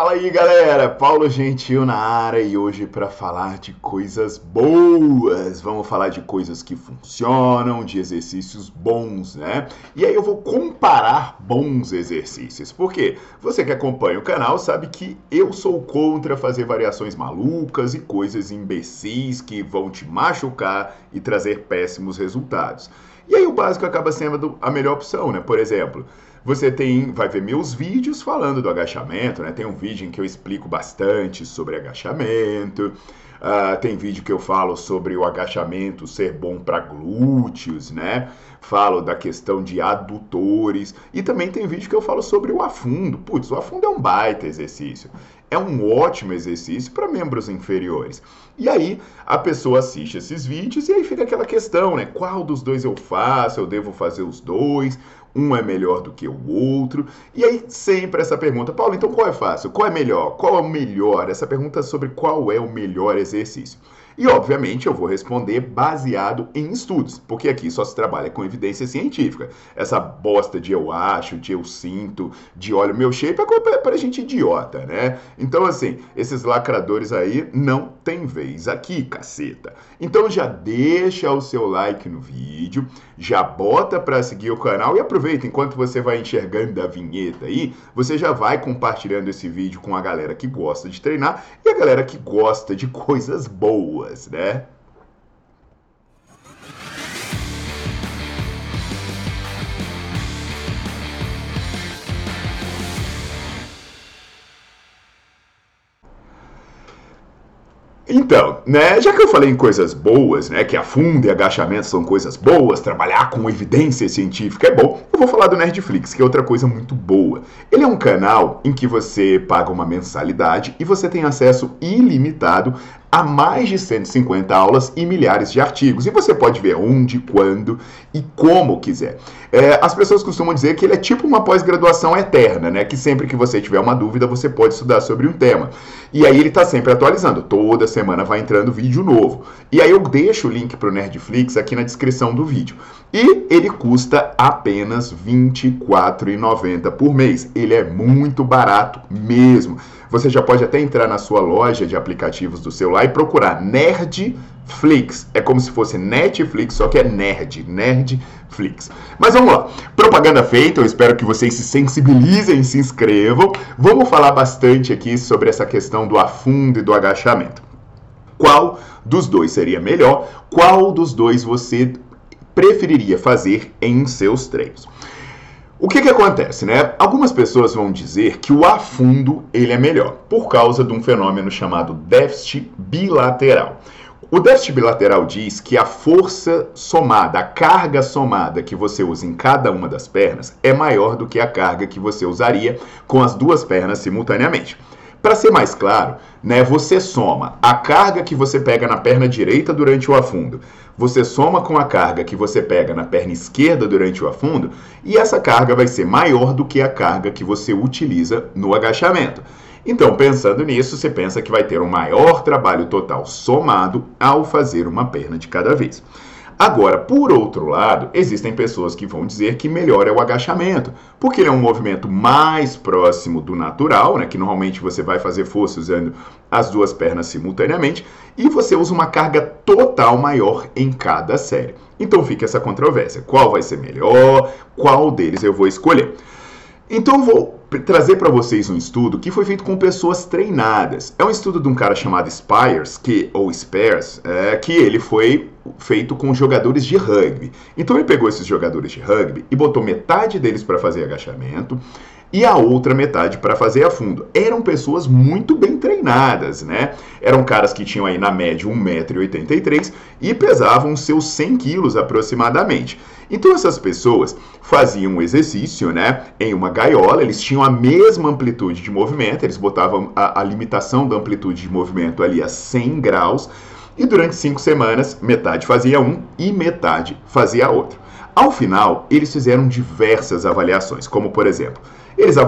Fala aí galera, Paulo Gentil na área e hoje para falar de coisas boas. Vamos falar de coisas que funcionam, de exercícios bons, né? E aí eu vou comparar bons exercícios. Porque você que acompanha o canal sabe que eu sou contra fazer variações malucas e coisas imbecis que vão te machucar e trazer péssimos resultados. E aí o básico acaba sendo a melhor opção, né? Por exemplo, você tem, vai ver meus vídeos falando do agachamento, né? Tem um vídeo em que eu explico bastante sobre agachamento. Uh, tem vídeo que eu falo sobre o agachamento ser bom para glúteos, né? Falo da questão de adutores. E também tem vídeo que eu falo sobre o afundo. Putz, o afundo é um baita exercício. É um ótimo exercício para membros inferiores. E aí a pessoa assiste esses vídeos e aí fica aquela questão, né? Qual dos dois eu faço? Eu devo fazer os dois? Um é melhor do que o outro. E aí sempre essa pergunta, Paulo, então qual é fácil? Qual é melhor? Qual é o melhor? Essa pergunta sobre qual é o melhor exercício. E, obviamente, eu vou responder baseado em estudos, porque aqui só se trabalha com evidência científica. Essa bosta de eu acho, de eu sinto, de olha o meu shape é para gente idiota, né? Então, assim, esses lacradores aí não tem vez aqui, caceta. Então já deixa o seu like no vídeo, já bota para seguir o canal e aproveita enquanto você vai enxergando a vinheta aí, você já vai compartilhando esse vídeo com a galera que gosta de treinar e a galera que gosta de coisas boas né? Então, né, já que eu falei em coisas boas, né, que afundo e agachamento são coisas boas, trabalhar com evidência científica é bom, eu vou falar do Nerdflix, que é outra coisa muito boa. Ele é um canal em que você paga uma mensalidade e você tem acesso ilimitado a mais de 150 aulas e milhares de artigos. E você pode ver onde, quando e como quiser. É, as pessoas costumam dizer que ele é tipo uma pós-graduação eterna, né? Que sempre que você tiver uma dúvida, você pode estudar sobre um tema. E aí ele está sempre atualizando. Toda semana vai entrando vídeo novo. E aí eu deixo o link para o Nerdflix aqui na descrição do vídeo. E ele custa apenas R$ 24,90 por mês. Ele é muito barato mesmo. Você já pode até entrar na sua loja de aplicativos do celular e procurar Nerdflix. É como se fosse Netflix, só que é nerd, Nerdflix. Mas vamos lá. Propaganda feita, eu espero que vocês se sensibilizem e se inscrevam. Vamos falar bastante aqui sobre essa questão do afundo e do agachamento. Qual dos dois seria melhor? Qual dos dois você preferiria fazer em seus treinos? O que, que acontece, né? Algumas pessoas vão dizer que o afundo ele é melhor por causa de um fenômeno chamado déficit bilateral. O déficit bilateral diz que a força somada, a carga somada que você usa em cada uma das pernas é maior do que a carga que você usaria com as duas pernas simultaneamente. Para ser mais claro, né, você soma a carga que você pega na perna direita durante o afundo, você soma com a carga que você pega na perna esquerda durante o afundo, e essa carga vai ser maior do que a carga que você utiliza no agachamento. Então, pensando nisso, você pensa que vai ter um maior trabalho total somado ao fazer uma perna de cada vez. Agora, por outro lado, existem pessoas que vão dizer que melhor é o agachamento, porque ele é um movimento mais próximo do natural, né, que normalmente você vai fazer força usando as duas pernas simultaneamente, e você usa uma carga total maior em cada série. Então fica essa controvérsia: qual vai ser melhor, qual deles eu vou escolher. Então vou trazer para vocês um estudo que foi feito com pessoas treinadas. É um estudo de um cara chamado Spires, que ou Spears, é, que ele foi feito com jogadores de rugby. Então ele pegou esses jogadores de rugby e botou metade deles para fazer agachamento e a outra metade para fazer a fundo. Eram pessoas muito bem treinadas, né? Eram caras que tinham aí na média 1,83m e pesavam seus 100 quilos aproximadamente. Então essas pessoas faziam um exercício, né, em uma gaiola, eles tinham a mesma amplitude de movimento, eles botavam a, a limitação da amplitude de movimento ali a 100 graus, e durante cinco semanas, metade fazia um e metade fazia outro. Ao final, eles fizeram diversas avaliações, como por exemplo, eles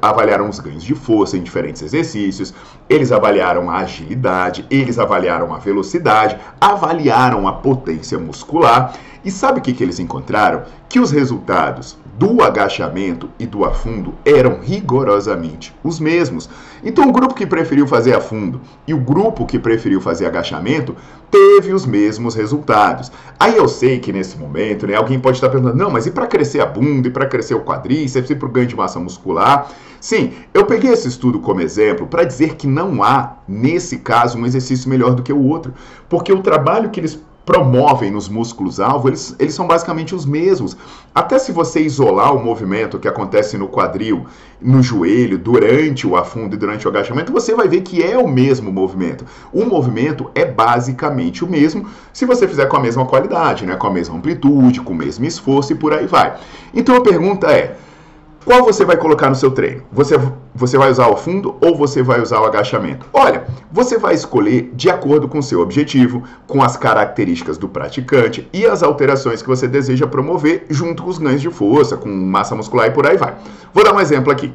avaliaram os ganhos de força em diferentes exercícios, eles avaliaram a agilidade, eles avaliaram a velocidade, avaliaram a potência muscular. E sabe o que, que eles encontraram? Que os resultados do agachamento e do afundo eram rigorosamente os mesmos. Então, o grupo que preferiu fazer afundo e o grupo que preferiu fazer agachamento teve os mesmos resultados. Aí eu sei que nesse momento, né, alguém pode estar perguntando: não, mas e para crescer a bunda, e para crescer o quadríceps, e para o ganho de massa muscular? Sim, eu peguei esse estudo como exemplo para dizer que não há, nesse caso, um exercício melhor do que o outro, porque o trabalho que eles promovem nos músculos-alvo, eles, eles são basicamente os mesmos. Até se você isolar o movimento que acontece no quadril, no joelho, durante o afundo e durante o agachamento, você vai ver que é o mesmo movimento. O movimento é basicamente o mesmo se você fizer com a mesma qualidade, né? com a mesma amplitude, com o mesmo esforço e por aí vai. Então a pergunta é qual você vai colocar no seu treino? Você, você vai usar o fundo ou você vai usar o agachamento? Olha, você vai escolher de acordo com o seu objetivo, com as características do praticante e as alterações que você deseja promover junto com os ganhos de força, com massa muscular e por aí vai. Vou dar um exemplo aqui.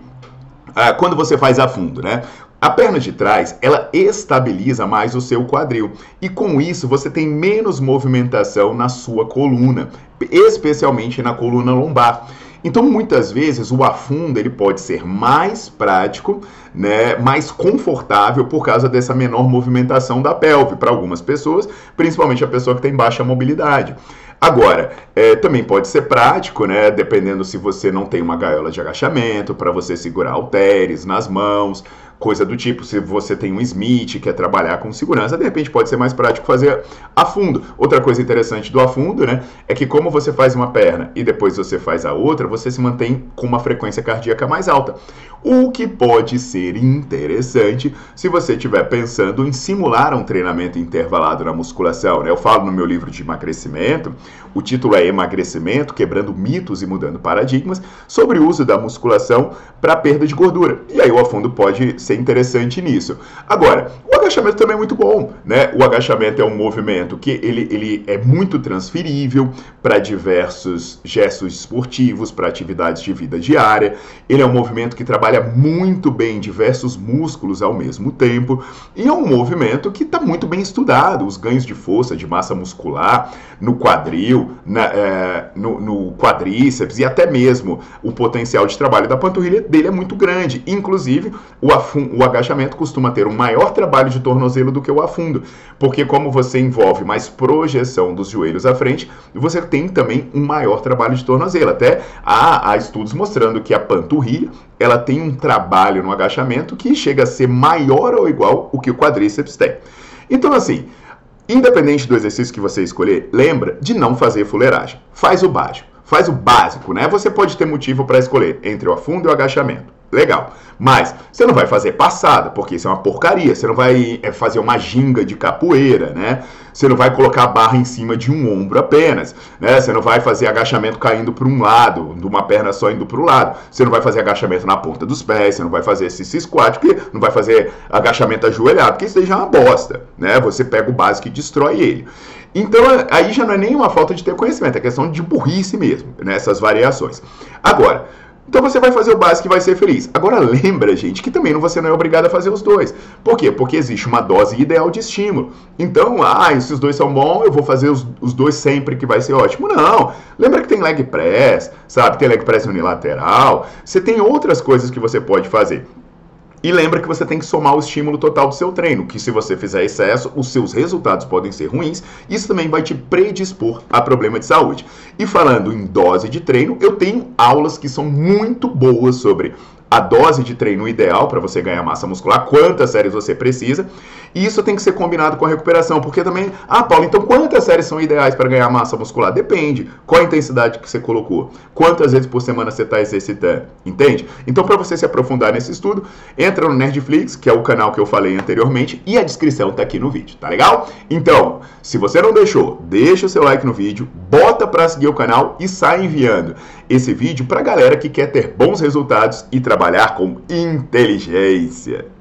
Ah, quando você faz a fundo, né? A perna de trás, ela estabiliza mais o seu quadril e com isso você tem menos movimentação na sua coluna, especialmente na coluna lombar. Então, muitas vezes, o afundo ele pode ser mais prático, né, mais confortável por causa dessa menor movimentação da pelve para algumas pessoas, principalmente a pessoa que tem baixa mobilidade. Agora, é, também pode ser prático, né? Dependendo se você não tem uma gaiola de agachamento, para você segurar halteres nas mãos, coisa do tipo. Se você tem um Smith, quer trabalhar com segurança, de repente pode ser mais prático fazer a fundo. Outra coisa interessante do afundo, né, é que como você faz uma perna e depois você faz a outra, você se mantém com uma frequência cardíaca mais alta. O que pode ser interessante se você estiver pensando em simular um treinamento intervalado na musculação. Né? Eu falo no meu livro de emagrecimento, o título é Emagrecimento, Quebrando Mitos e Mudando Paradigmas, sobre o uso da musculação para perda de gordura. E aí o afundo pode ser interessante nisso. Agora, agachamento também é muito bom, né? O agachamento é um movimento que ele, ele é muito transferível para diversos gestos esportivos, para atividades de vida diária. Ele é um movimento que trabalha muito bem diversos músculos ao mesmo tempo e é um movimento que está muito bem estudado. Os ganhos de força, de massa muscular no quadril, na, é, no, no quadríceps e até mesmo o potencial de trabalho da panturrilha dele é muito grande. Inclusive, o o agachamento costuma ter um maior trabalho de tornozelo do que o afundo, porque como você envolve mais projeção dos joelhos à frente, você tem também um maior trabalho de tornozelo. Até há, há estudos mostrando que a panturrilha ela tem um trabalho no agachamento que chega a ser maior ou igual o que o quadríceps tem. Então, assim, independente do exercício que você escolher, lembra de não fazer fuleiragem. Faz o básico. Faz o básico, né? Você pode ter motivo para escolher entre o afundo e o agachamento. Legal. Mas você não vai fazer passada, porque isso é uma porcaria. Você não vai é, fazer uma ginga de capoeira, né? Você não vai colocar a barra em cima de um ombro apenas, né? Você não vai fazer agachamento caindo para um lado, de uma perna só indo para o lado. Você não vai fazer agachamento na ponta dos pés, você não vai fazer esse squat, porque não vai fazer agachamento ajoelhado, porque isso aí já é uma bosta, né? Você pega o básico e destrói ele. Então, aí já não é nem uma falta de ter conhecimento, é questão de burrice mesmo, nessas né? variações. Agora, então você vai fazer o básico e vai ser feliz. Agora lembra, gente, que também você não é obrigado a fazer os dois. Por quê? Porque existe uma dose ideal de estímulo. Então, ah, esses dois são bons, eu vou fazer os, os dois sempre que vai ser ótimo. Não. Lembra que tem leg press, sabe? Tem leg press unilateral. Você tem outras coisas que você pode fazer. E lembra que você tem que somar o estímulo total do seu treino, que se você fizer excesso, os seus resultados podem ser ruins. Isso também vai te predispor a problema de saúde. E falando em dose de treino, eu tenho aulas que são muito boas sobre a dose de treino ideal para você ganhar massa muscular, quantas séries você precisa. E isso tem que ser combinado com a recuperação, porque também, ah, Paulo, então quantas séries são ideais para ganhar massa muscular? Depende. Qual a intensidade que você colocou? Quantas vezes por semana você está exercitando? Entende? Então, para você se aprofundar nesse estudo, entra no Nerdflix, que é o canal que eu falei anteriormente, e a descrição está aqui no vídeo, tá legal? Então, se você não deixou, deixa o seu like no vídeo, bota para seguir o canal e sai enviando esse vídeo para galera que quer ter bons resultados e trabalhar com inteligência.